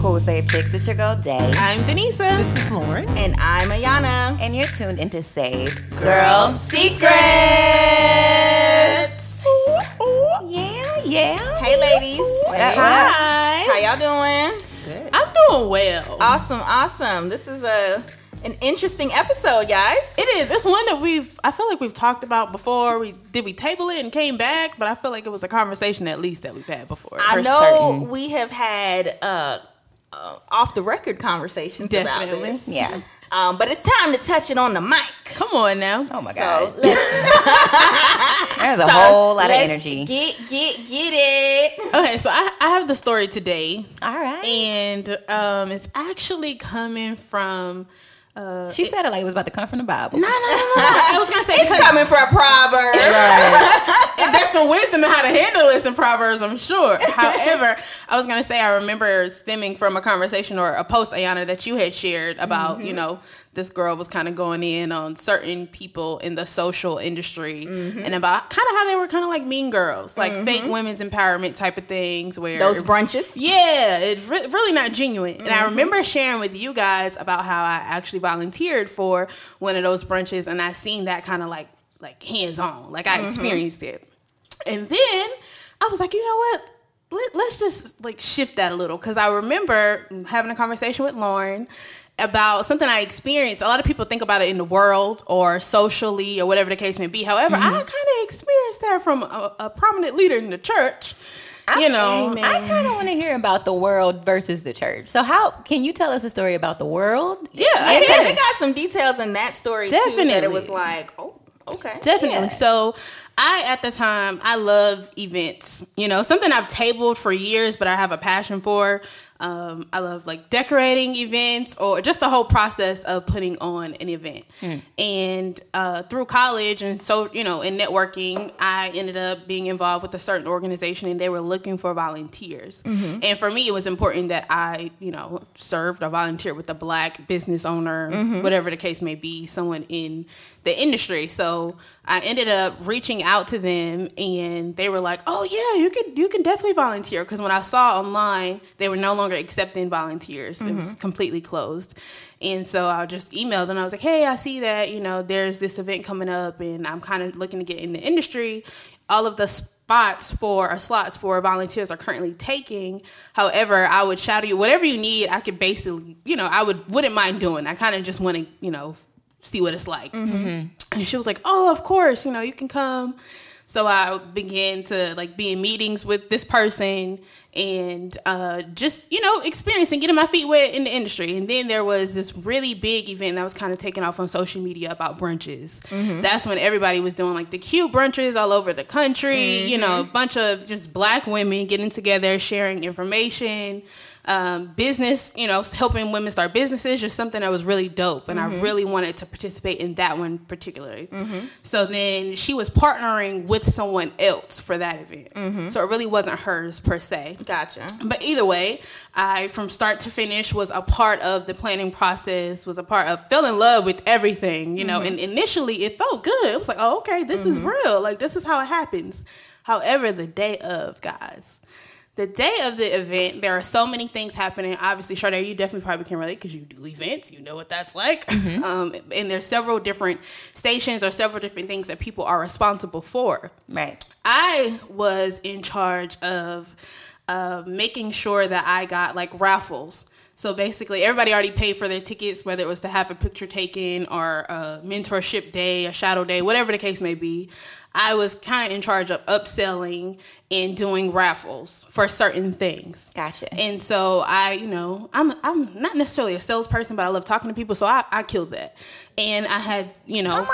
Cool Save Chicks. It's your girl, Day. I'm Denisa. This is Lauren. And I'm Ayana. And you're tuned into Saved Girl Secrets. Yeah, yeah. Hey, ladies. What Hey. what up? How y'all doing? Good. I'm doing well. Awesome, awesome. This is a an interesting episode, guys. It is. It's one that we've. I feel like we've talked about before. We did we table it and came back, but I feel like it was a conversation at least that we've had before. I know certain. we have had uh, uh, off the record conversations about Definitely. this. Yeah. Um, but it's time to touch it on the mic. Come on now. Oh my So God. There's a so whole lot of let's energy. Get get get it. Okay, so I, I have the story today, All right. and um, it's actually coming from. Uh, she said it like it was about to come from the Bible. no, no, no, no. I was gonna say It's coming from Proverbs. Right. There's some wisdom in how to handle this in Proverbs, I'm sure. However, I was gonna say I remember stemming from a conversation or a post, Ayana, that you had shared about, Mm-hmm. you know, this girl was kind of going in on certain people in the social industry Mm-hmm. and about kind of how they were kind of like mean girls, like fake women's empowerment type of things where Those brunches. yeah, it's re- really not genuine. And Mm-hmm. I remember sharing with you guys about how I actually volunteered for one of those brunches, and I seen that kind of like like hands on, like Mm-hmm. I experienced it. And then I was like, you know what? Let, let's just like shift that a little because I remember having a conversation with Lauren about something I experienced. A lot of people think about it in the world or socially or whatever the case may be. However, I mm-hmm. kind of experienced that from a, a prominent leader in the church. You know, Amen. I kind of want to hear about the world versus the church. So, how can you tell us a story about the world? yeah, Yeah, okay. because it got some details in that story too. That Definitely. it was like, oh, okay. Definitely. Yeah. So I at the time I love events. You know, something I've tabled for years, but I have a passion for. Um, I love like decorating events or just the whole process of putting on an event. And uh, through college and so you know in networking, I ended up being involved with a certain organization, and they were looking for volunteers. And for me, it was important that I you know served or volunteered with a black business owner, whatever the case may be, someone in the industry. So I ended up reaching out to them, and they were like, "Oh yeah, you could you can definitely volunteer." Because when I saw online, they were no longer accepting volunteers; it was mm-hmm. completely closed. And so I just emailed them. I was like, "Hey, I see that you know there's this event coming up, and I'm kind of looking to get in the industry. All of the spots for or slots for volunteers are currently taking. However, I would shadow you whatever you need. I could basically, you know, I would wouldn't mind doing. I kind of just want to, you know, see what it's like. Mm-hmm. Mm-hmm. And she was like, "Oh, of course, you know, you can come." So I began to like be in meetings with this person and uh, just you know experiencing getting my feet wet in the industry. And then there was this really big event that was kind of taken off on social media about brunches. Mm-hmm. That's when everybody was doing like the cute brunches all over the country. You know, a bunch of just black women getting together, sharing information um, business, you know, helping women start businesses, just something that was really dope. And I mm-hmm. really wanted to participate in that one particularly. Mm-hmm. So then she was partnering with someone else for that event. Mm-hmm. So it really wasn't hers per se. Gotcha. But either way, I from start to finish was a part of the planning process, was a part of fell in love with everything, you know, and initially it felt good. It was like, oh, okay, this is real. Like this is how it happens. However, the day of, guys, the day of the event, there are so many things happening. Obviously, Sade, you definitely probably can relate because you do events. You know what that's like. Um, and there's several different stations or several different things that people are responsible for. Right. I was in charge of uh, making sure that I got like raffles. So basically, everybody already paid for their tickets, whether it was to have a picture taken or a mentorship day, a shadow day, whatever the case may be. I was kind of in charge of upselling and doing raffles for certain things. Gotcha. And so I, you know, I'm I'm not necessarily a salesperson, but I love talking to people, so I, I killed that. And I had, you know, on,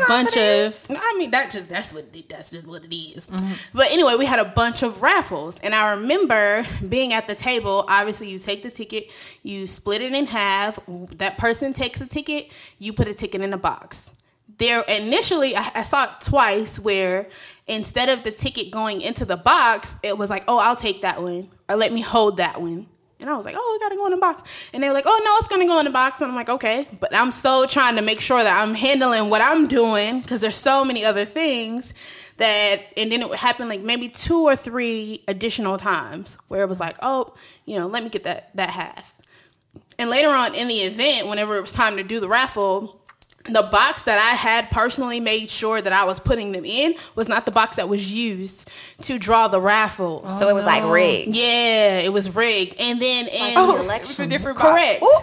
a bunch of I mean that just that's what it- that's just what it is. Mm-hmm. But anyway, we had a bunch of raffles, and I remember being at the table. Obviously, you take the ticket, you split it in half. That person takes a ticket, you put a ticket in a box. There initially, I, I saw it twice where instead of the ticket going into the box, it was like, "Oh, I'll take that one," or "Let me hold that one." And I was like, oh, it gotta go in the box. And they were like, oh no, it's gonna go in the box. And I'm like, okay. But I'm so trying to make sure that I'm handling what I'm doing because there's so many other things that and then it would happen like maybe two or three additional times where it was like, oh, you know, let me get that that half. And later on in the event, whenever it was time to do the raffle, the box that I had personally made sure that I was putting them in was not the box that was used to draw the raffles. so it was like oh, rigged. Yeah, it was rigged. And then in Oh, It was a different correct.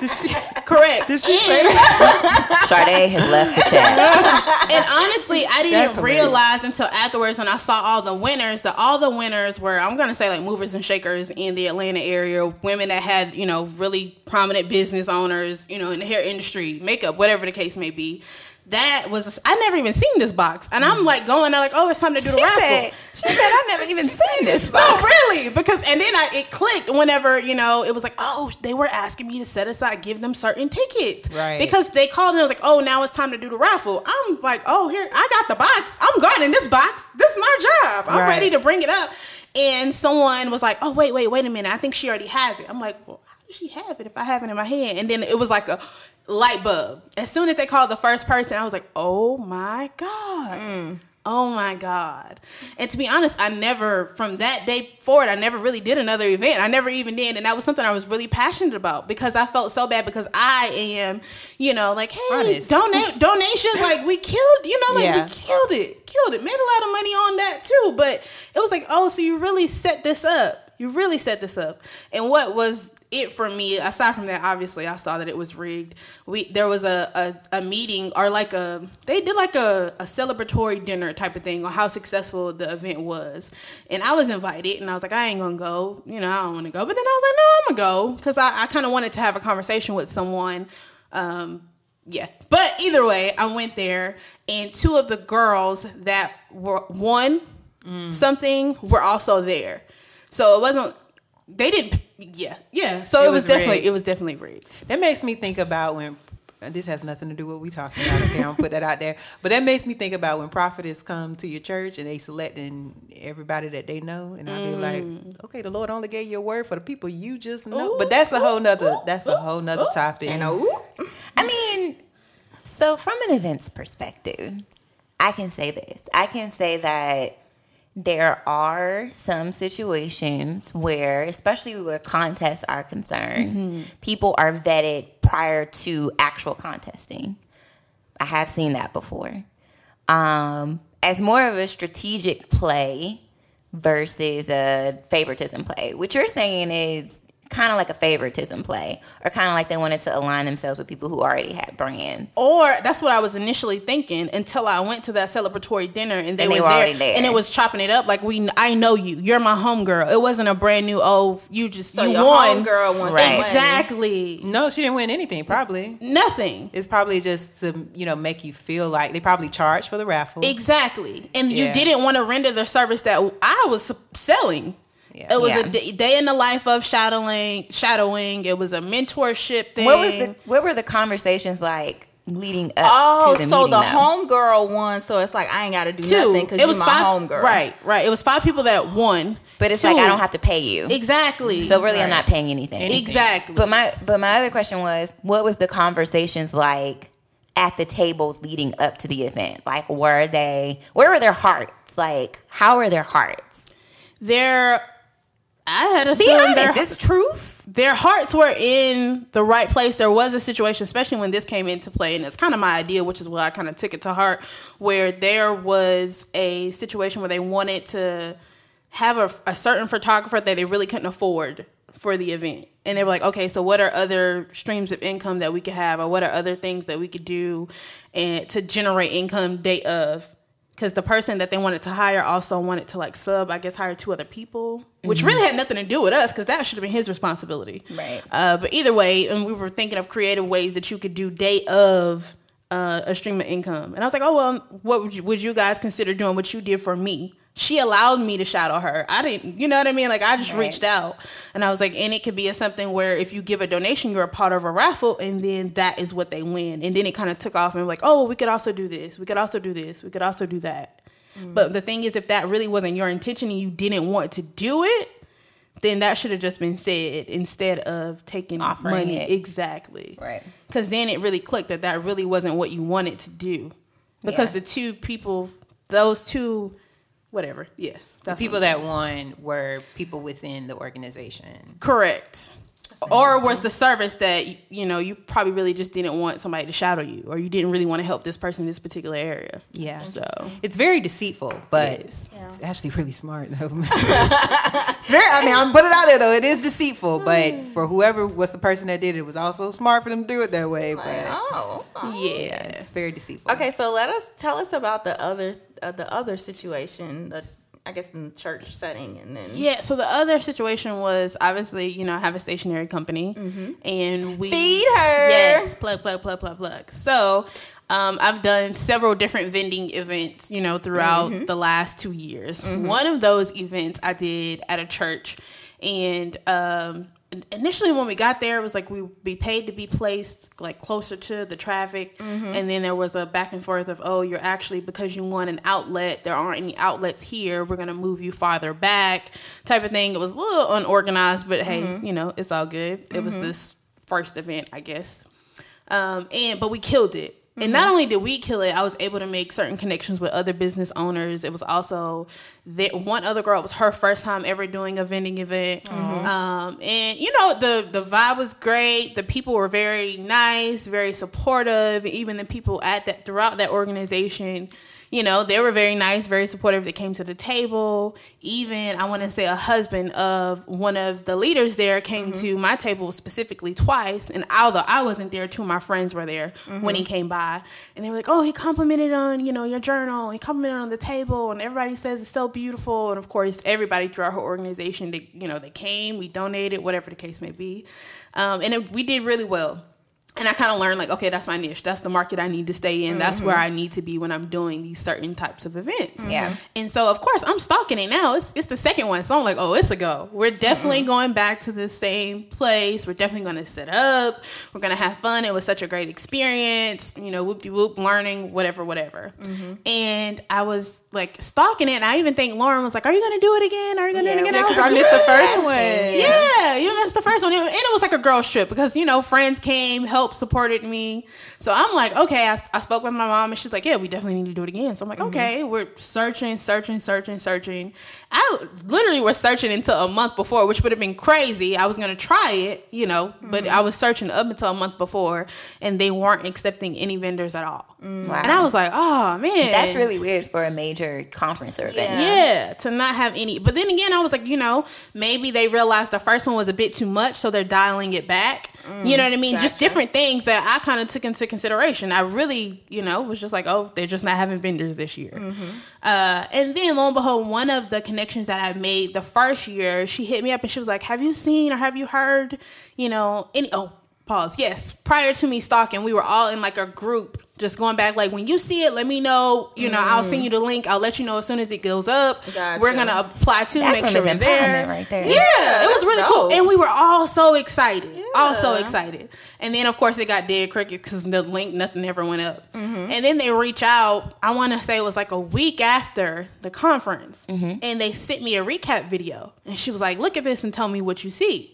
Did she, Correct. did she say that? Sade has left the chat. and honestly, I didn't hilarious. realize until afterwards when I saw all the winners that all the winners were I'm gonna say like movers and shakers in the Atlanta area, women that had you know really prominent business owners, you know, in the hair industry, makeup, whatever the case may be. That was I never even seen this box, and I'm mm-hmm. like going there like, oh, it's time to do the She raffle. said, she said, I've never even seen this box. No, really, because and then I it clicked whenever you know it was like, oh, they were asking me to set aside, give them certain tickets, Right. Because they called and it was like, oh, now it's time to do the raffle. I'm like, oh, here I got the box. I'm guarding this box. This is my job. I'm Right. ready to bring it up. And someone was like, oh, wait, wait, wait a minute. I think she already has it. I'm like, well, have it if I have it in my hand? And then it was like a light bulb. As soon as they called the first person, I was like, oh my god. Mm. Oh my God. And to be honest, I never, from that day forward, I never really did another event. I never even did. And that was something I was really passionate about because I felt so bad because I am, you know, like, hey, Honest. donate donations. Like, we killed, you know, like, Yeah. we killed it. Killed it. Made a lot of money on that too. But it was like, oh, so you really set this up. You really set this up. And what was it for me, aside from that, obviously I saw that it was rigged. We there was a, a, a meeting or like a they did like a, a celebratory dinner type of thing on how successful the event was. And I was invited and I was like, I ain't gonna go, you know, I don't wanna go. But then I was like, no, I'm gonna go. Cause I, I kinda wanted to have a conversation with someone. Um, yeah. But either way, I went there and two of the girls that were won something were also there. So it wasn't they didn't yeah. Yeah. So It it, was, was definitely rigged. it was definitely rigged. That makes me think about when this has nothing to do with what we talking about. Okay, I'm put that out there. But that makes me think about when prophetess come to your church and they selecting everybody that they know, and I'll be like, mm. okay, the Lord only gave you a word for the people you just know. but that's a whole nother. That's a whole nother topic. And ooh, I mean, so from an events perspective, I can say this. I can say that there are some situations where, especially where contests are concerned, people are vetted prior to actual contesting. I have seen that before. Um, as more of a strategic play versus a favoritism play. What you're saying is kind of like a favoritism play, or kind of like they wanted to align themselves with people who already had brands. Or that's what I was initially thinking until I went to that celebratory dinner and they, And they were, were there, already there. and it was chopping it up like we I know you. You're my homegirl. It wasn't a brand new oh you just so you your won. homegirl wants Right. some. Exactly. no, she didn't win anything. Probably Nothing. it's probably just to you know make you feel like they probably charged for the raffle. Exactly. And Yeah. you didn't want to render the service that I was selling. Yeah. It was Yeah. a day, day in the life of shadowing. Shadowing. It was a mentorship thing. What was the what were the conversations like leading up Oh, to the so meeting? the though? homegirl won, so it's like I ain't got to do two? nothing because It was you're my five. homegirl. Right. Right. It was five people that won. but it's Two. like I don't have to pay you, Exactly. so really I'm not paying anything. Anything. exactly. But my but my other question was, what was the conversations like at the tables leading up to the event? Like, were they? Where were their hearts? Like, how were their hearts? their I had Be assumed their, this truth. their hearts were in the right place. There was a situation, especially when this came into play, and it's kind of my idea, which is why I kind of took it to heart, where there was a situation where they wanted to have a, a certain photographer that they really couldn't afford for the event. And they were like, okay, so what are other streams of income that we could have, or what are other things that we could do and to generate income day of? Because the person that they wanted to hire also wanted to like sub, I guess, hire two other people, which really had nothing to do with us because that should have been his responsibility. Right. Uh, but either way, and we were thinking of creative ways that you could do day of uh, a stream of income. And I was like, oh well, what would you would you guys consider doing what you did for me? She allowed me to shadow her. I didn't, you know what I mean? Like I just Right. reached out, and I was like, and it could be a something where if you give a donation, you're a part of a raffle, and then that is what they win. And then it kind of took off, and like, oh, we could also do this. We could also do this. We could also do that. Mm. But the thing is, if that really wasn't your intention and you didn't want to do it, then that should have just been said instead of taking Offering money. it. Exactly. Right. Because then it really clicked that that really wasn't what you wanted to do. Because Yeah. the two people, those two, whatever. Yes, The people that won were people within the organization. correct. Or was the service that you know you probably really just didn't want somebody to shadow you, or you didn't really want to help this person in this particular area. Yeah. So It's very deceitful, but Yes. it's actually really smart though. it's very I mean, I'm putting it out there though. It is deceitful, but hmm. for whoever was the person that did it, it was also smart for them to do it that way. But oh, oh. yeah, it's very deceitful. Okay, so let us tell us about the other uh, the other situation. The, I guess in the church setting, and then Yeah, so the other situation was obviously, you know, I have a stationery company and we Feed her. Yes, plug, plug, plug, plug, plug. So um, I've done several different vending events, you know, throughout the last two years. One of those events I did at a church. And um, initially when we got there, it was like we be paid to be placed like closer to the traffic. Mm-hmm. And then there was a back and forth of, oh, you're actually, because you want an outlet, there aren't any outlets here. We're going to move you farther back type of thing. It was a little unorganized, but hey, mm-hmm. you know, it's all good. It was mm-hmm. this first event, I guess. Um, and but we killed it. And not only did we kill it, I was able to make certain connections with other business owners. It was also that one other girl. It was her first time ever doing a vending event, um, and you know the the vibe was great. The people were very nice, very supportive. Even the people at that throughout that organization, you know, they were very nice, very supportive. They came to the table. Even I want to say a husband of one of the leaders there came to my table specifically twice. And although I wasn't there, two of my friends were there when he came by, and they were like, "Oh, he complimented on you know your journal. He complimented on the table, and everybody says it's so beautiful." And of course, everybody throughout her organization, they you know they came, we donated, whatever the case may be, um, and it, we did really well and I kind of learned like, okay, that's my niche. That's the market I need to stay in. That's where mm-hmm. I need to be when I'm doing these certain types of events. Mm-hmm. Yeah. And so, of course, I'm stalking it now. It's, it's the second one. So I'm like, oh, it's a go. We're definitely mm-hmm. going back to the same place. We're definitely going to set up. We're going to have fun. It was such a great experience. You know, whoop de whoop, learning, whatever, whatever. And I was like stalking it. And I even think Lauren was like, are you going to do it again? Are you going to do it again? Yeah, because I like, missed the first one. Yeah, you missed the first one. And it was like a girls trip because, you know, friends came, helped, supported me. So I'm like, okay, I, I spoke with my mom and she's like, yeah, we definitely need to do it again. So I'm like, mm-hmm. okay, we're searching, searching, searching, searching. I literally was searching until a month before, which would have been crazy. I was going to try it, you know, but mm-hmm. I was searching up until a month before and they weren't accepting any vendors at all. Wow. And I was like, oh, man. That's really weird for a major conference or event. Yeah, to not have any. But then again, I was like, you know, maybe they realized the first one was a bit too much, so they're dialing it back. You know what I mean? Just different things that I kind of took into consideration. I really, you know, was just like, oh, they're just not having vendors this year. Uh, and then lo and behold, one of the connections that I made the first year, she hit me up and she was like, have you seen or have you heard, you know, any, oh, pause. Yes. Prior to me stalking, we were all in like a group just going back like when you see it let me know you know i'll send you the link i'll let you know as soon as it goes up Gotcha. we're gonna apply to That's make sure we're there right there. yeah, it was really cool and we were all so excited all so excited and then of course it got dead cricket because the link nothing ever went up Mm-hmm. and then they reach out i want to say it was like a week after the conference Mm-hmm. and they sent me a recap video and she was like look at this and tell me what you see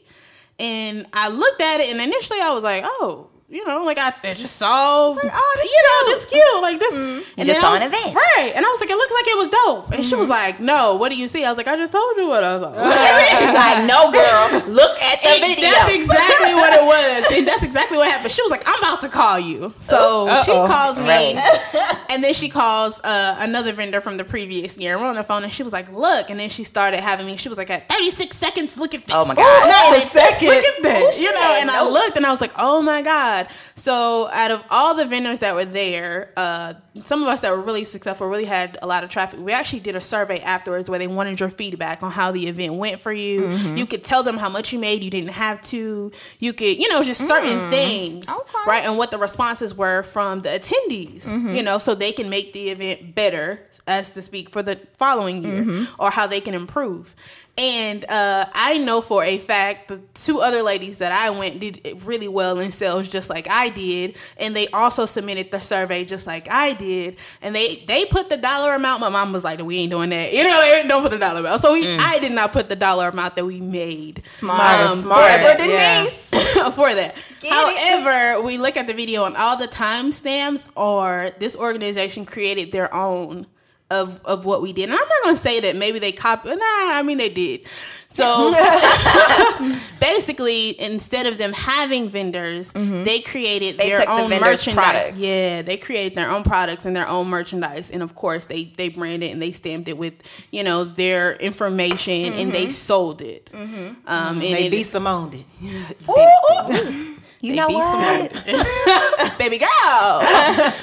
and I looked at it, and initially I was like, "Oh, you know, like I, just saw, oh, this you know, this cute, like this." And just saw an event. right? And I was like, "It looks like it was dope." And she was like, "No, what do you see?" I was like, "I just told you what I was like." What you mean? like, no, girl, look at the video. That's exactly what it was, and that's exactly what happened. She was like, "I'm about to call you," so she Uh-oh. calls me, Right. and then she calls uh, another vendor from the previous year. We're on the phone, and she was like, "Look," and then she started having me. She was like, "At 36 seconds, look at this." Oh my God. A second. Look at this, you know. And I looked, and I was like, "Oh my god!" So, out of all the vendors that were there, uh, some of us that were really successful really had a lot of traffic. We actually did a survey afterwards where they wanted your feedback on how the event went for you. Mm-hmm. You could tell them how much you made. You didn't have to. You could, you know, just certain things, Mm. Okay. right? And what the responses were from the attendees, Mm-hmm. you know, so they can make the event better, as to speak, for the following year, Mm-hmm. or how they can improve. And uh, I know for a fact the two other ladies that I went did really well in sales, just like I did, and they also submitted the survey just like I did. And they they put the dollar amount. My mom was like, "We ain't doing that." You know, they don't put the dollar amount. So we, I did not put the dollar amount that we made. Smart, Um, smart. Yeah. Denise. for that. Get However, we look at the video and all the timestamps or this organization created their own of of what we did. And I'm not gonna say that maybe they copied. Nah, I mean they did. So basically, instead of them having vendors, mm-hmm. they created They their took the own merchandise. products. Yeah, they created their own products and their own merchandise, and of course they they branded and they stamped it with you know their information and they mm-hmm. sold it. Mm-hmm. Um, and They it- be Simone it. You They know what? Baby girl,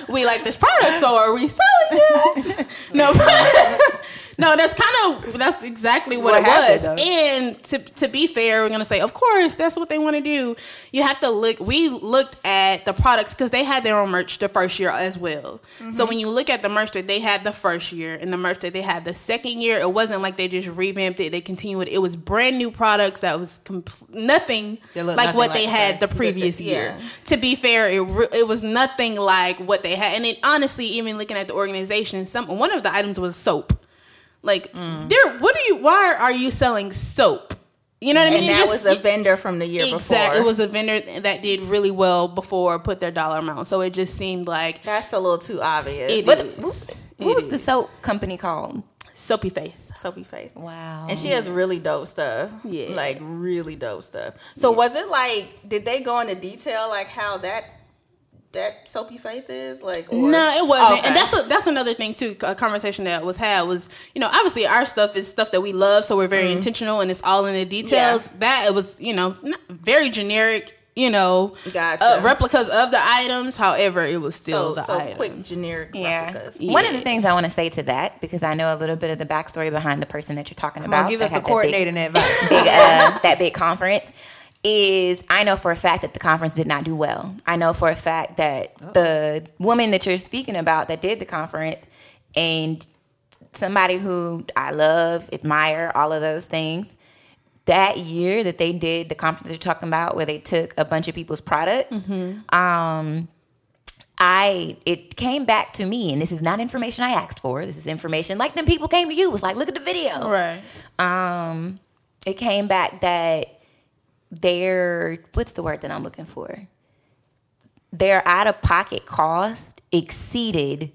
we like this product, so are we selling it? No, no, that's kind of that's exactly what, What it was. though? And to to be fair, we're gonna say, of course, that's what they want to do. You have to look. We looked at the products because they had their own merch the first year as well. So mm-hmm. when you look at the merch that they had the first year and the merch that they had the second year, it wasn't like they just revamped it. They continued. It was brand new products that was compl- nothing like nothing what like they had the that. Previous Yeah. year. To be fair, it re- it was nothing like what they had, and it honestly, even looking at the organization, some one of the items was soap. Like, Mm. there, what are you? Why are you selling soap? You know what I mean? And that just- was a vendor from the year exact- before. It was a vendor that did really well before put their dollar amount, so it just seemed like That's a little too obvious. It What, is. what, what was the soap company called? Soapy faith. Soapy Faith. Wow. And she has really dope stuff. Yeah. Like really dope stuff. So was it like did they go into detail like how that that Soapy Faith is? Like or No, it wasn't, Okay. and that's a, that's another thing too. A conversation that was had was, you know, obviously our stuff is stuff that we love, so we're very mm-hmm. intentional, and it's all in the details. That it was, you know, not very generic, you know, Gotcha. uh, replicas of the items. However, it was still so, the so item. quick generic Yeah. replicas. One of the things I want to say to that, because I know a little bit of the backstory behind the person that you're talking Come about. on, give us the had that big- coordinating advice. big uh, that big conference is I know for a fact that the conference did not do well. I know for a fact that the woman that you're speaking about that did the conference and somebody who I love, admire, all of those things. That year that they did the conference you're talking about, where they took a bunch of people's products, um, I it came back to me, and this is not information I asked for. This is information like them people came to you. Was like, look at the video right. um it came back that their what's the word that I'm looking for? Their out of pocket cost exceeded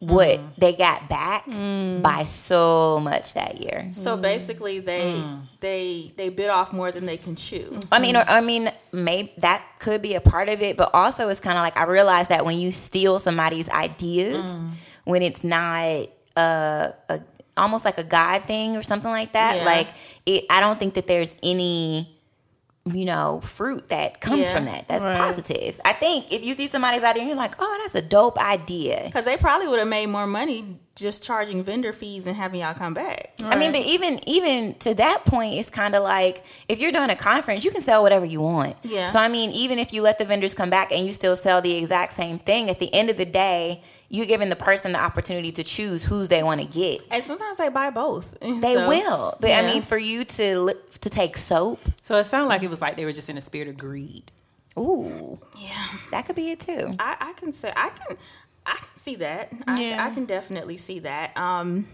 what mm. they got back mm. by so much that year. So mm. basically they they they bit off more than they can chew. Mm-hmm. I mean, or, I mean, maybe that could be a part of it, but also it's kind of like I realize that when you steal somebody's ideas, when it's not a, a almost like a God thing or something like that, Yeah. like it, I don't think that there's any, you know, fruit that comes Yeah. from that. That's Right. positive. I think if you see somebody's idea and you're like, oh, that's a dope idea. Because they probably would have made more money just charging vendor fees and having y'all come back. I mean, but even even to that point, it's kind of like if you're doing a conference, you can sell whatever you want. Yeah. So I mean, even if you let the vendors come back and you still sell the exact same thing, at the end of the day, you're giving the person the opportunity to choose whose they want to get. And sometimes they buy both. They So, will, but yeah. I mean, for you to li- to take soap, so it sounded like it was like they were just in a spirit of greed. ooh, Yeah. that could be it too. I, I can say I can I can see that. I, Yeah. I can definitely see that. Um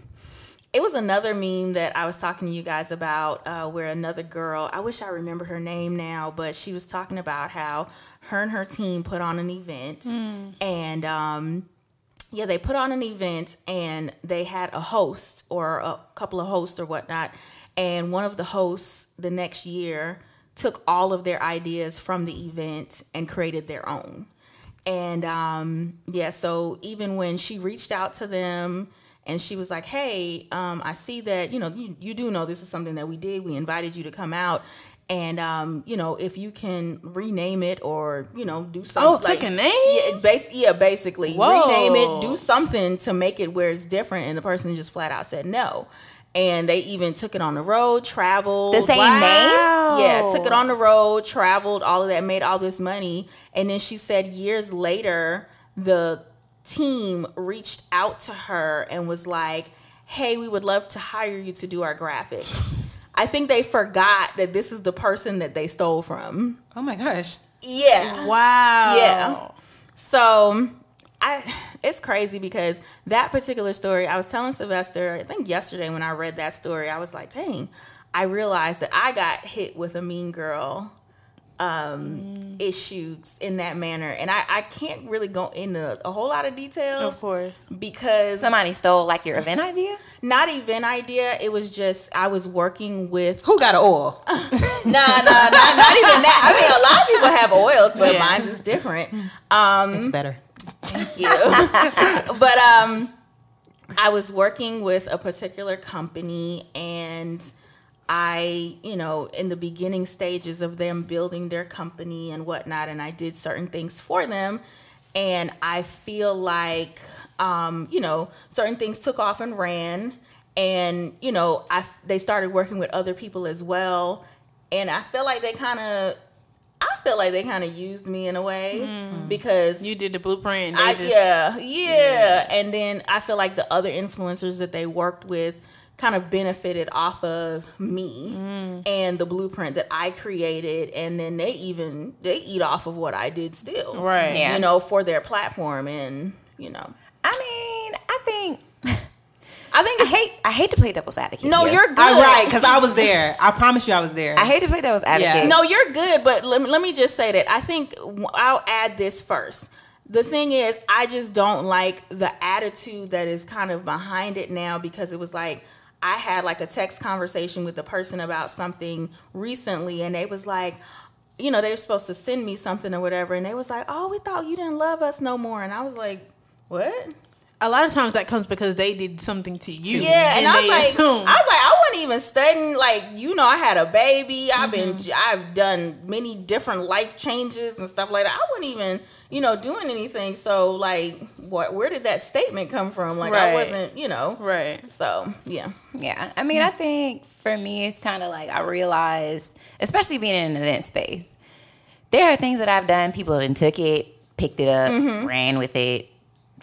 it was another meme that I was talking to you guys about uh, where another girl, I wish I remember her name now, but she was talking about how her and her team put on an event and um, yeah, they put on an event and they had a host or a couple of hosts or whatnot. And one of the hosts the next year took all of their ideas from the event and created their own. And um, yeah, so even when she reached out to them and she was like, hey, um, I see that, you know, you, you do know this is something that we did. We invited you to come out. And, um, you know, if you can rename it or, you know, do something. Oh, took a name? Yeah, bas- yeah, basically. Whoa. Rename it, do something to make it where it's different. And the person just flat out said no. And they even took it on the road, traveled. The same Wow. Yeah, took it on the road, traveled, all of that, made all this money. And then she said years later, the team reached out to her and was like, "Hey, we would love to hire you to do our graphics." I think they forgot that this is the person that they stole from. Oh my gosh. Yeah. Wow. Yeah. So I it's crazy because that particular story, I was telling Sylvester, I think yesterday when I read that story, I was like, dang, I realized that I got hit with a mean girl um issues in that manner. And I, I can't really go into a whole lot of details. Of course. Because Somebody stole like your event idea. not event idea, it was just I was working with Who got an oil? Nah, nah, nah, not even that. I mean, a lot of people have oils, but Yeah. mine's is different. Um, It's better. You. but um, I was working with a particular company, and I, you know, in the beginning stages of them building their company and whatnot, and I did certain things for them, and I feel like, um, you know, certain things took off and ran, and you know, I they started working with other people as well, and I feel like they kind of. I feel like they kind of used me in a way mm-hmm. because You did the blueprint. And they I, just, yeah, yeah, And then I feel like the other influencers that they worked with kind of benefited off of me mm. and the blueprint that I created, and then they even they eat off of what I did still, Right. Yeah. You know, for their platform, and you know, I mean, I think I think I hate I hate to play devil's advocate. no, here. you're good. All right, because I was there. I promise you, I was there. I hate to play devil's advocate. No, you're good, but let me, let me just say that I think I'll add this first. The thing is, I just don't like the attitude that is kind of behind it now because it was like I had like a text conversation with the person about something recently, and they was like, you know, they were supposed to send me something or whatever, and they was like, oh, we thought you didn't love us no more, and I was like, what? A lot of times that comes because they did something to you. Yeah, and, I was they like, assume. I was like, I wasn't even studying. Like, you know, I had a baby. I've been, Mm-hmm. I've done many different life changes and stuff like that. I wasn't even, you know, doing anything. So, like, what? Where did that statement come from? Like, I wasn't, you know. right. So, yeah, Yeah. I mean, I think for me, it's kind of like I realized, especially being in an event space, there are things that I've done. People then took it, picked it up, Mm-hmm. ran with it,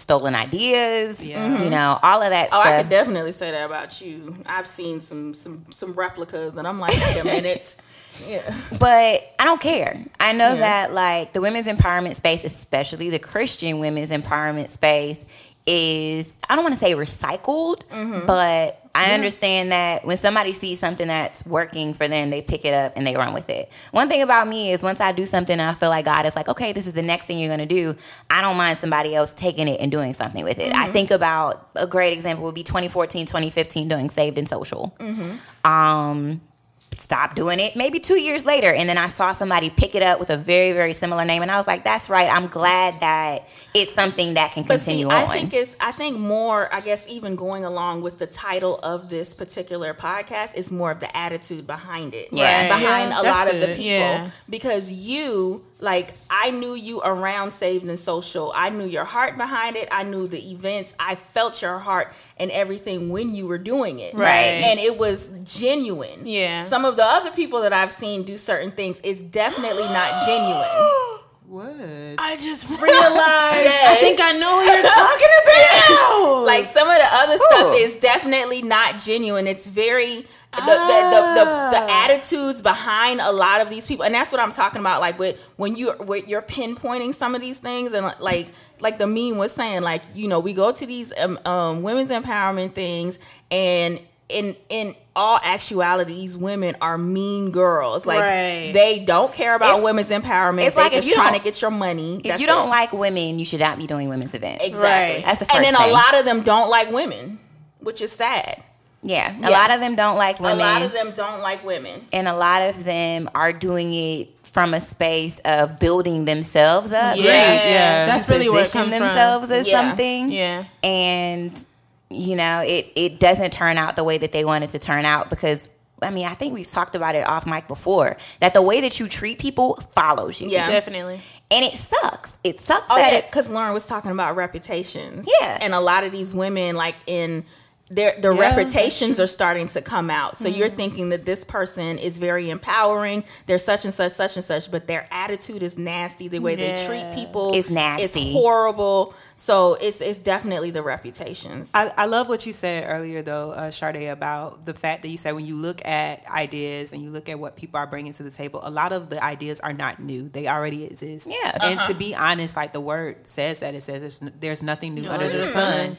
stolen ideas, Yeah. you mm-hmm. know, all of that Oh, I could definitely say that about you. I've seen some some some replicas, and I'm like, wait a minute. Yeah. but I don't care. I know Yeah. that like the women's empowerment space, especially the Christian women's empowerment space, is I don't want to say recycled, Mm-hmm. but I understand that when somebody sees something that's working for them, they pick it up and they run with it. One thing about me is once I do something and I feel like God is like, okay, this is the next thing you're gonna do, I don't mind somebody else taking it and doing something with it. I Mm-hmm. think about a great example would be 2014, 2015 doing Saved and Social. Mm-hmm. Um stopped doing it maybe two years later and then i saw somebody pick it up with a very very similar name and i was like that's right i'm glad that it's something that can But continue see, on I think it's I think more, I guess even going along with the title of this particular podcast is more of the attitude behind it. Yeah. Behind Yeah, a that's lot of the people. Yeah. Because you like I knew you around Saved and Social. I knew your heart behind it. I knew the events. I felt your heart and everything when you were doing it. Right. And it was genuine. Yeah. Some of the other people that I've seen do certain things is definitely not genuine. What? I just realized. I think I know who you're talking about. like some of the other stuff is definitely not genuine. It's very the, the, the, the, the Ah. attitudes behind a lot of these people, and that's what I'm talking about. Like with when you when you're pinpointing some of these things, and like like the meme was saying, like you know we go to these um, um, women's empowerment things, and in in all actuality, these women are mean girls. Like Right. they don't care about It's- women's empowerment. it's They're like if just you trying to get your money. if That's you don't it. like women you should not be doing women's events exactly, Right. That's the first. and then a lot of them don't like women, which is sad. Yeah a Yeah. lot of them don't like women A lot of them don't like women. and a lot of them are doing it from a space of building themselves up yeah, Right, yeah. that's to really what it position comes themselves as Yeah. something Yeah. and you know it it doesn't turn out the way that they wanted to turn out because I mean, I think we've talked about it off mic before that the way that you treat people follows you. Yeah. Definitely. And it sucks. It sucks Oh that yeah, because Lauren was talking about reputations. Yeah. and a lot of these women, like in their the Yeah, reputations are starting to come out. So you're thinking that this person is very empowering. They're such and such, such and such, but their attitude is nasty. The way they treat people Is nasty. It's horrible. So it's it's definitely the reputations. I, I love what you said earlier, though, uh, Sade, about the fact that you said when you look at ideas and you look at what people are bringing to the table, a lot of the ideas are not new; they already exist. Yeah. And to be honest, like the word says that it says there's, there's nothing new under the sun.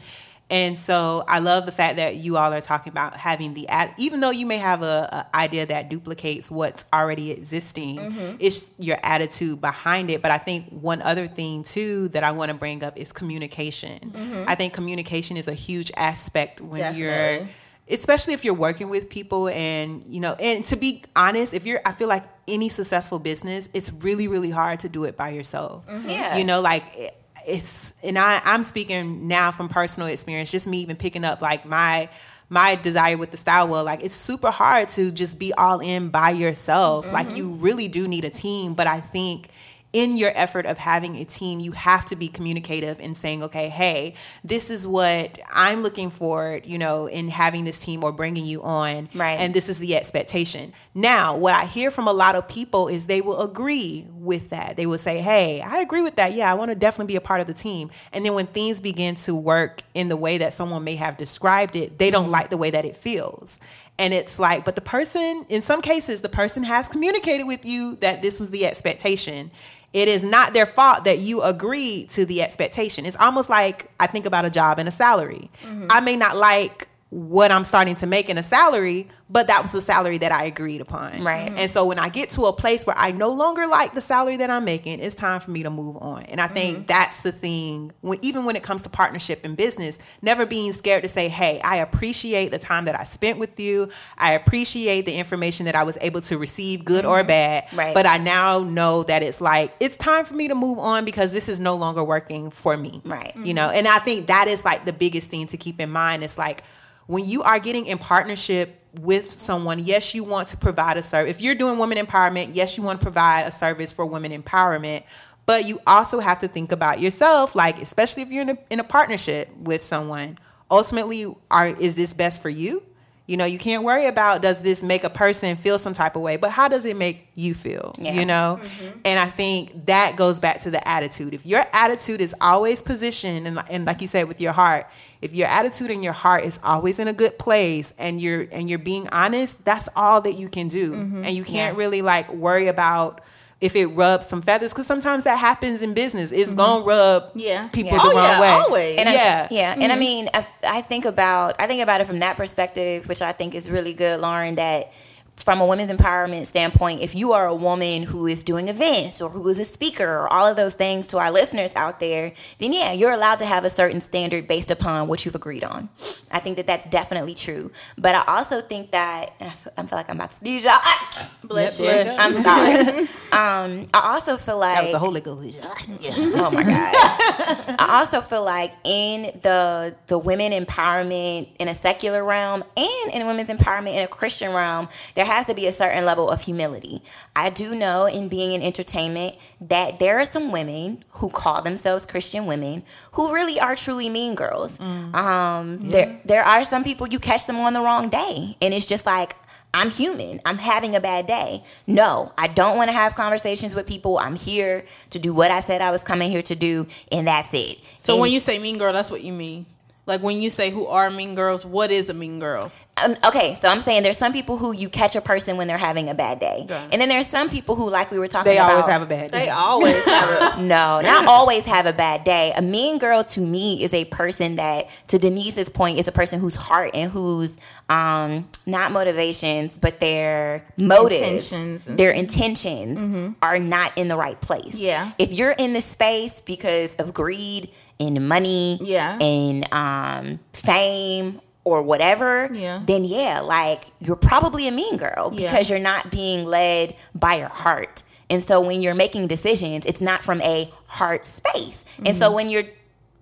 And so I love the fact that you all are talking about having the ad, even though you may have a, a idea that duplicates what's already existing, mm-hmm. it's your attitude behind it. But I think one other thing too that I want to bring up is communication. Mm-hmm. I think communication is a huge aspect when you're especially if you're working with people and you know and to be honest if you're i feel like any successful business it's really really hard to do it by yourself mm-hmm. Yeah. you know like it- it's and i i'm speaking now from personal experience just me even picking up like my my desire with the style well like it's super hard to just be all in by yourself. Like mm-hmm. you really do need a team but i think in your effort of having a team, you have to be communicative and saying, okay, hey, this is what I'm looking for, you know, in having this team or bringing you on. Right. And this is the expectation. Now, what I hear from a lot of people is they will agree with that. They will say, hey, I agree with that. Yeah, I want to definitely be a part of the team. And then when things begin to work in the way that someone may have described it, they don't mm-hmm. like the way that it feels. And it's like, but the person, in some cases, the person has communicated with you that this was the expectation. It is not their fault that you agreed to the expectation. It's almost like I think about a job and a salary. Mm-hmm. I may not like what I'm starting to make in a salary, but that was the salary that I agreed upon. Right. And so when I get to a place where I no longer like the salary that I'm making, it's time for me to move on. And I think mm-hmm. that's the thing when even when it comes to partnership in business, never being scared to say, "Hey, I appreciate the time that I spent with you. I appreciate the information that I was able to receive, good or mm-hmm. bad. Right. But I now know that it's like it's time for me to move on because this is no longer working for me." Right. You know, mm-hmm. and I think that is like the biggest thing to keep in mind. It's like when you are getting in partnership with someone, yes, you want to provide a service. If you're doing women empowerment, yes, you want to provide a service for women empowerment. But you also have to think about yourself, like especially if you're in a, in a partnership with someone. Ultimately, are is this best for you? You know, you can't worry about does this make a person feel some type of way, but how does it make you feel? Yeah. You know? Mm-hmm. And I think that goes back to the attitude. If your attitude is always positioned and, and like you said with your heart, if your attitude and your heart is always in a good place and you're and you're being honest, that's all that you can do. Mm-hmm. And you can't Yeah. really like worry about if it rubs some feathers because sometimes that happens in business. It's mm-hmm. gonna rub Yeah. people Yeah. the Oh, wrong yeah, way. always. And I- yeah. yeah. And I mm-hmm. mean, I, I think about I think about it from that perspective, which I think is really good, Lauren. That from a women's empowerment standpoint, if you are a woman who is doing events or who is a speaker or all of those things to our listeners out there, then yeah, you're allowed to have a certain standard based upon what you've agreed on. I think that that's definitely true. But I also think that I feel, I feel like I'm about to sneeze. y'all. Ah! Bless Yep, you. you. I'm sorry. um, I also feel like That was the Holy Ghost. Yeah. Oh my god! I also feel like in the the women empowerment in a secular realm and in women's empowerment in a Christian realm, there has to be a certain level of humility. I do know in being in entertainment that there are some women who call themselves Christian women who really are truly mean girls. Um, There there are some people you catch them on the wrong day, and it's just like. I'm human. I'm having a bad day. No, I don't want to have conversations with people. I'm here to do what I said I was coming here to do, and that's it. So And- when you say mean girl, that's what you mean. Like when you say who are mean girls, what is a mean girl? Um, okay, so I'm saying there's some people who you catch a person when they're having a bad day, Got and then there's some people who, like we were talking They about, always have a bad day. They always have a no, not always have a bad day. A mean girl to me is a person that, to Denise's point, is a person whose heart and whose um not motivations, but their motives, Intentions. their intentions are not in the right place. Yeah. If you're in this space because of greed and money, Yeah. and um fame or whatever, Yeah. then yeah, like you're probably a mean girl Yeah. because you're not being led by your heart. And so when you're making decisions, it's not from a heart space. And so mm-hmm. when you're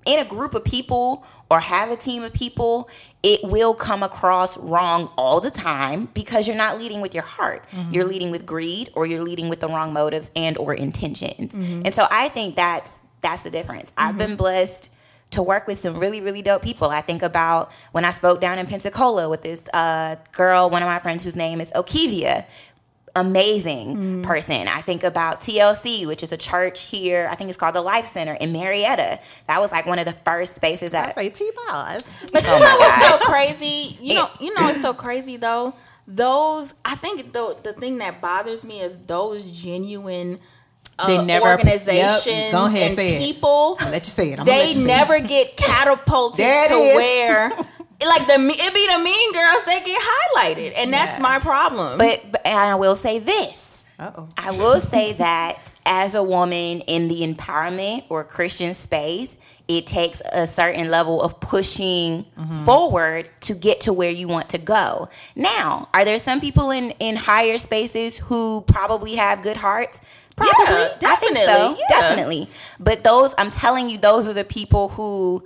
in a group of people or have a team of people, it will come across wrong all the time because you're not leading with your heart. Mm-hmm. You're leading with greed or you're leading with the wrong motives and or intentions. Mm-hmm. And so I think that's that's the difference. I've been blessed to work with some really, really dope people. I think about when I spoke down in Pensacola with this uh, girl, one of my friends whose name is Okivia. Amazing person. I think about TLC, which is a church here. I think it's called the Life Center in Marietta. That was like one of the first spaces I that. say T boss. But you Oh know what's so crazy? You know, you know what's so crazy though. Those, I think the the thing that bothers me is those genuine uh, They never- organizations Yep, go ahead, and say it. people. I'll let you say it. I'm gonna let They you say it. never get catapulted to is. where, like the me- it be the mean girls that get highlighted, and that's Yeah. my problem. But, but and I will say this. Uh oh. I will say that as a woman in the empowerment or Christian space, it takes a certain level of pushing forward to get to where you want to go. Now, are there some people in in higher spaces who probably have good hearts? Probably, think definitely, so, yeah. definitely. But those, I'm telling you, those are the people who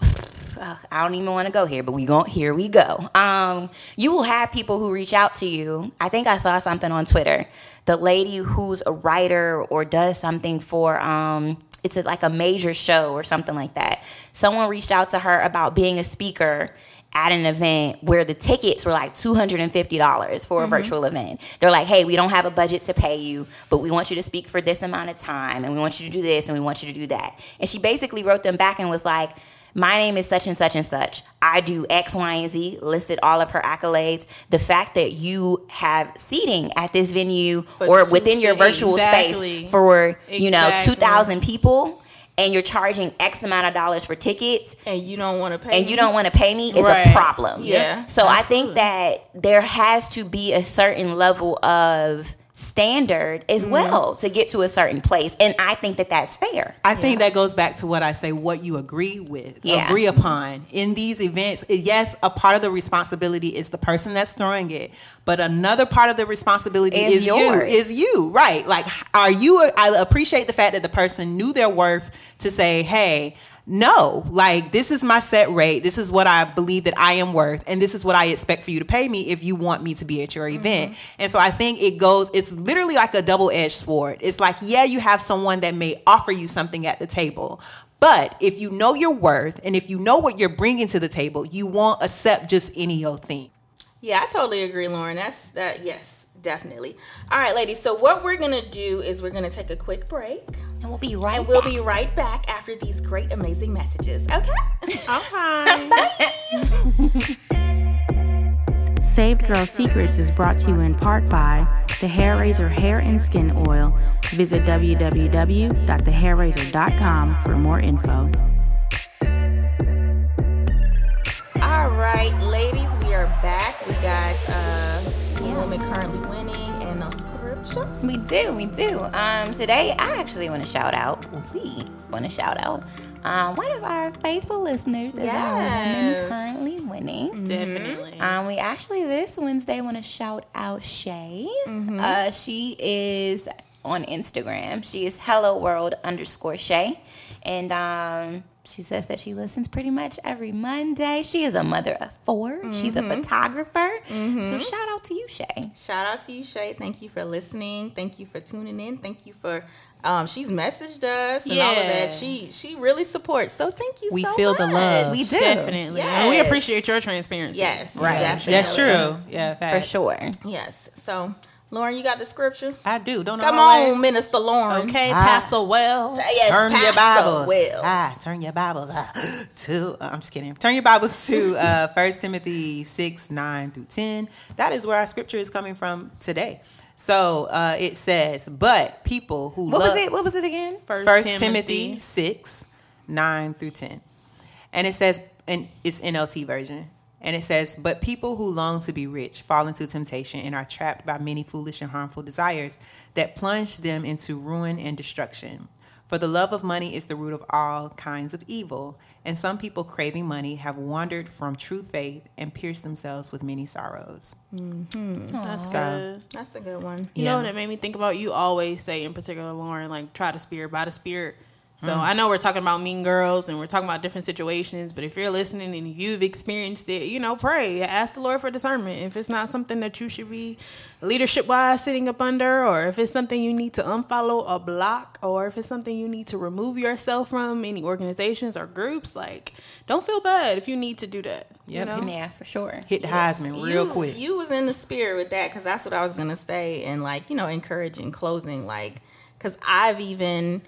I don't even want to go here, but we gon' here we go. Um, you will have people who reach out to you. I think I saw something on Twitter. The lady who's a writer or does something for um, it's a, like a major show or something like that. Someone reached out to her about being a speaker at an event where the tickets were like $250 for a virtual event. They're like, hey, we don't have a budget to pay you, but we want you to speak for this amount of time and we want you to do this and we want you to do that. And she basically wrote them back and was like, my name is such and such and such. I do X, Y, and Z, listed all of her accolades. The fact that you have seating at this venue or within your virtual Exactly. space for, you know, 2,000 people and you're charging X amount of dollars for tickets and you don't want to pay, and you don't want to pay me is Right. a problem. Yeah, So I think that there has to be a certain level of standard as Mm-hmm. well to get to a certain place, and I think that that's fair. I think that goes back to what I say, what you agree with, Yeah. agree upon in these events. Yes, a part of the responsibility is the person that's throwing it, but another part of the responsibility Is is, you. Is you right? Like, are you? I appreciate the fact that the person knew their worth to say, "Hey." No, like this is my set rate. This is what I believe that I am worth, and this is what I expect for you to pay me if you want me to be at your mm-hmm. event. And so I think it goes, it's literally like a double edged sword. It's like, yeah, you have someone that may offer you something at the table, but if you know your worth and if you know what you're bringing to the table, you won't accept just any old thing. Yeah, I totally agree, Lauren. That's that. Yes, definitely. All right, ladies. So what we're gonna do is we're gonna take a quick break, And we'll be right and we'll back. be right back after these great, amazing messages. Okay. Saved Girl Secrets is brought to you in part by The Hair Razor Hair and Skin Oil. Visit www.thehairrazor.com for more info. All right, ladies, we are back. We got uh, woman currently winning and no scripture. We do, we do. Um, today, I actually want to shout out. We want to shout out um, one of our faithful listeners is our woman currently winning. Definitely. Um, we actually this Wednesday want to shout out Shay. Uh, she is on Instagram. She is hello world underscore Shay, and um, she says that she listens pretty much every Monday. She is a mother of 4 She's a photographer. So shout out to you, Shay. Shout out to you, Shay. Thank you for listening. Thank you for tuning in. Thank you for um, she's messaged us and all of that. She she really supports. So thank you. We so feel the love. We do Definitely. And we appreciate your transparency. Yes, Right. definitely. That's true. Yeah, for sure. Yes. So, Lauren, you got the scripture? I do. Don't know. Come always on, Minister Lauren. Okay, Ah. Pastor Wells. Yes, turn your Pastor Bibles. Wells. Ah, turn your Bibles ah, to. uh, I'm just kidding. Turn your Bibles to uh, 1 Timothy 6, 9 through 10. That is where our scripture is coming from today. So uh, it says, But people who What love. was it? What was it again? First, First Timothy. Timothy 6, 9 through 10. And it says, and it's NLT version. And it says, But people who long to be rich fall into temptation and are trapped by many foolish and harmful desires that plunge them into ruin and destruction. For the love of money is the root of all kinds of evil. And some people craving money have wandered from true faith and pierced themselves with many sorrows. Mm-hmm. That's So- good. That's a good one. You Yeah. know what it made me think about? You always say, in particular, Lauren, like try the spirit by the spirit. So mm. I know we're talking about mean girls and we're talking about different situations, but if you're listening and you've experienced it, you know, pray, ask the Lord for discernment. If it's not something that you should be leadership wise sitting up under, or if it's something you need to unfollow or block, or if it's something you need to remove yourself from any organizations or groups, like don't feel bad if you need to do that. Yep. You know? Yeah, for sure. Hit the Heisman real you, quick. You was in the spirit with that because that's what I was gonna say, and like you know, encouraging closing, like because I've even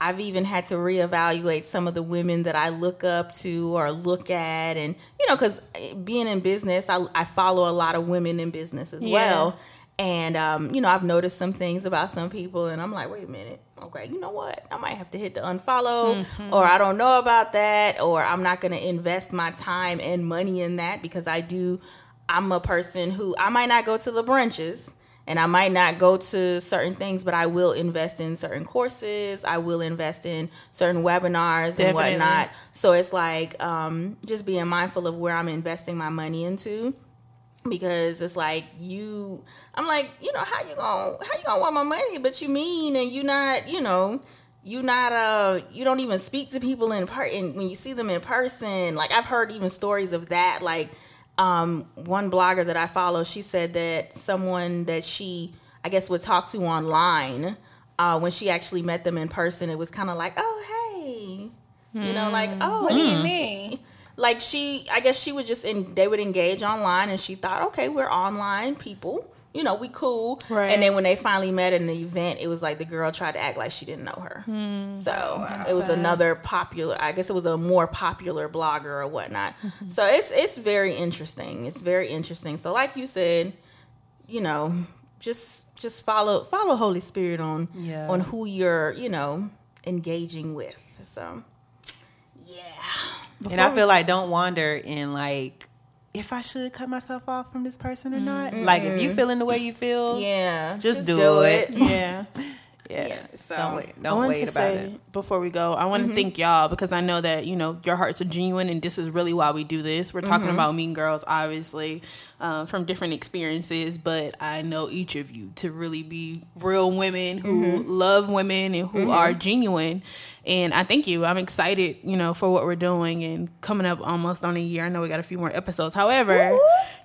I've even had to reevaluate some of the women that I look up to or look at, and you know, because being in business, I, I follow a lot of women in business as Yeah. well. And um, you know, I've noticed some things about some people, and I'm like, wait a minute, okay, you know what? I might have to hit the unfollow, or I don't know about that, or I'm not going to invest my time and money in that because I do. I'm a person who I might not go to the brunches, and I might not go to certain things, but I will invest in certain courses. I will invest in certain webinars and whatnot. So it's like um, just being mindful of where I'm investing my money into because it's like you I'm like, you know, how you to how you to want my money but you mean and you not, you know, you not uh you don't even speak to people in person when you see them in person. Like I've heard even stories of that like um one blogger that I follow, she said that someone that she I guess would talk to online uh when she actually met them in person, it was kind of like, "Oh, hey." You know, like, "Oh, What do you mean? like she i guess she would just in they would engage online and she thought okay we're online people you know we cool. Right. and then when they finally met at an event it was like the girl tried to act like she didn't know her. Hmm. So uh, it was another popular i guess it was a more popular blogger or whatnot. Mm-hmm. So it's it's very interesting. It's very interesting. So like you said you know just just follow follow holy spirit on Yeah. on who you're you know engaging with. So yeah. And I feel like don't wander in like if I should cut myself off from this person or not. Mm-hmm. Like if you feeling the way you feel, yeah Just do it. Yeah. Yeah. Yeah, so- don't wait. I Don't wait to about say it. before we go, I want to mm-hmm. thank y'all because I know that you know your hearts are genuine, and this is really why we do this. We're talking mm-hmm. about Mean Girls, obviously, uh, from different experiences, but I know each of you to really be real women who mm-hmm. love women and who are genuine. And I thank you. I'm excited, you know, for what we're doing and coming up almost on a year. I know we got a few more episodes. However,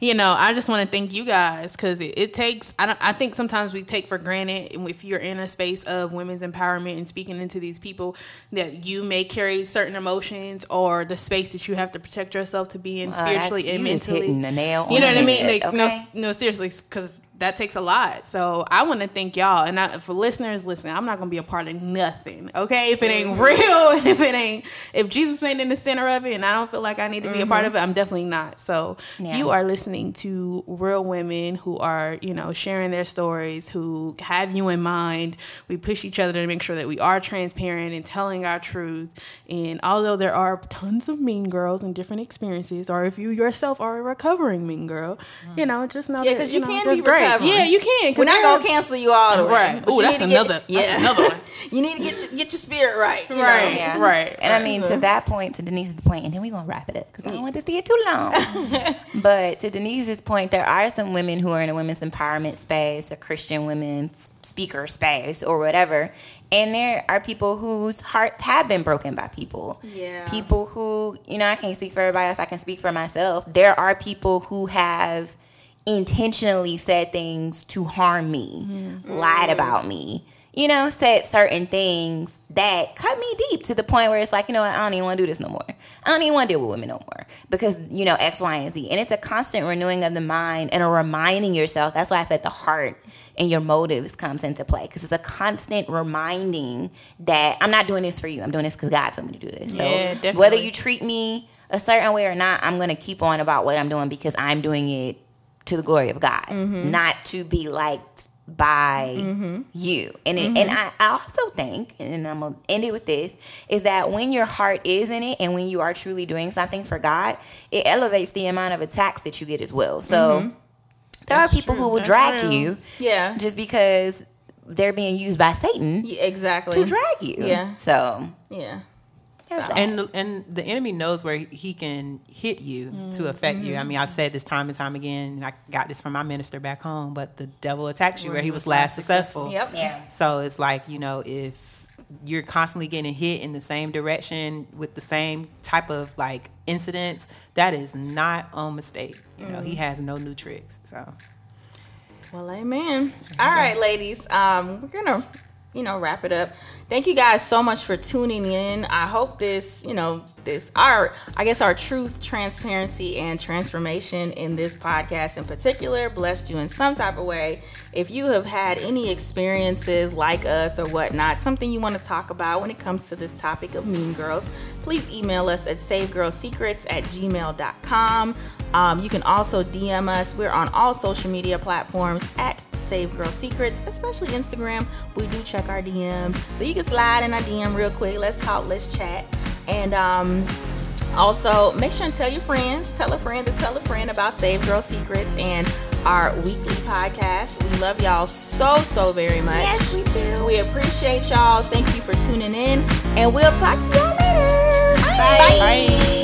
you know, I just want to thank you guys because it, it takes. I don't. I think sometimes we take for granted if you're in a space of women's empowerment and speaking into these people that you may carry certain emotions or the space that you have to protect yourself to be in Uh, spiritually and mentally. hitting the nail You know what I mean? Like, no, no, seriously, because that takes a lot. So I want to thank y'all, and I, for listeners, listen, I'm not gonna be a part of nothing, okay? If it ain't mm-hmm. real, if it ain't, if Jesus ain't in the center of it, and I don't feel like I need to be a part of mm-hmm. it, I'm definitely not. So Yeah. you are listening to real women who are, you know, sharing their stories, who have you in mind. We push each other to make sure that we are transparent and telling our truth. And although there are tons of mean girls and different experiences, or if you yourself are a recovering mean girl, you mm. know, just know Yeah, that, 'cause you know, can be great. Recovering. Yeah, you can. We're not gonna cancel you all the way. Right. but Ooh, that's need to get- another- that's another one. you need to get your, get your spirit right. you know? Right. Yeah. Right. And I mean, to uh-huh. that point, to Denise's point, and then we're going to wrap it up because I don't want this to get too long. but to Denise's point, there are some women who are in a women's empowerment space, a Christian women's speaker space, or whatever. And there are people whose hearts have been broken by people. Yeah. People who, you know, I can't speak for everybody else, I can speak for myself. There are people who have intentionally said things to harm me, mm-hmm. lied about me, you know, said certain things that cut me deep to the point where it's like, you know what, I don't even want to do this no more. I don't even want to deal with women no more because, you know, X, Y, and Z. And it's a constant renewing of the mind and a reminding yourself. That's why I said the heart and your motives comes into play because it's a constant reminding that I'm not doing this for you. I'm doing this because God told me to do this. So Yeah, whether you treat me a certain way or not, I'm going to keep on about what I'm doing because I'm doing it to the glory of God, not to be liked by you. And it, and I, I also think, and I'm gonna end it with this, is that when your heart is in it and when you are truly doing something for God, it elevates the amount of attacks that you get as well. So there are people who will That's drag real. you Yeah. just because they're being used by Satan Yeah, exactly. to drag you. Yeah. So Yeah. There's that. and and the enemy knows where he can hit you to mm-hmm. affect you. I mm-hmm. mean, I've said this time and time again, and I got this from my minister back home. But the devil attacks you where, he was last successful. Yep. yeah. So it's like you know if you're constantly getting hit in the same direction with the same type of like incidents, that is not on mistake. You know, he mm-hmm. has no new tricks. So Well, amen. All right, ladies. Um, we're gonna, you know, wrap it up. Thank you guys so much for tuning in. I hope this, you know, this our, I guess our truth, transparency, and transformation in this podcast in particular blessed you in some type of way. If you have had any experiences like us or whatnot, something you want to talk about when it comes to this topic of Mean Girls, please email us at savegirlsecrets at gmail.com. Um, you can also DM us. We're on all social media platforms at Save Girl Secrets, especially Instagram. We do check our DMs. So you can slide in our DM real quick. Let's talk, let's chat. And um, also, make sure and tell your friends, tell a friend to tell a friend about Save Girl Secrets and our weekly podcast. We love y'all so, so very much. Yes, we do. We appreciate y'all. Thank you for tuning in, and we'll talk to y'all later. Bye. Bye.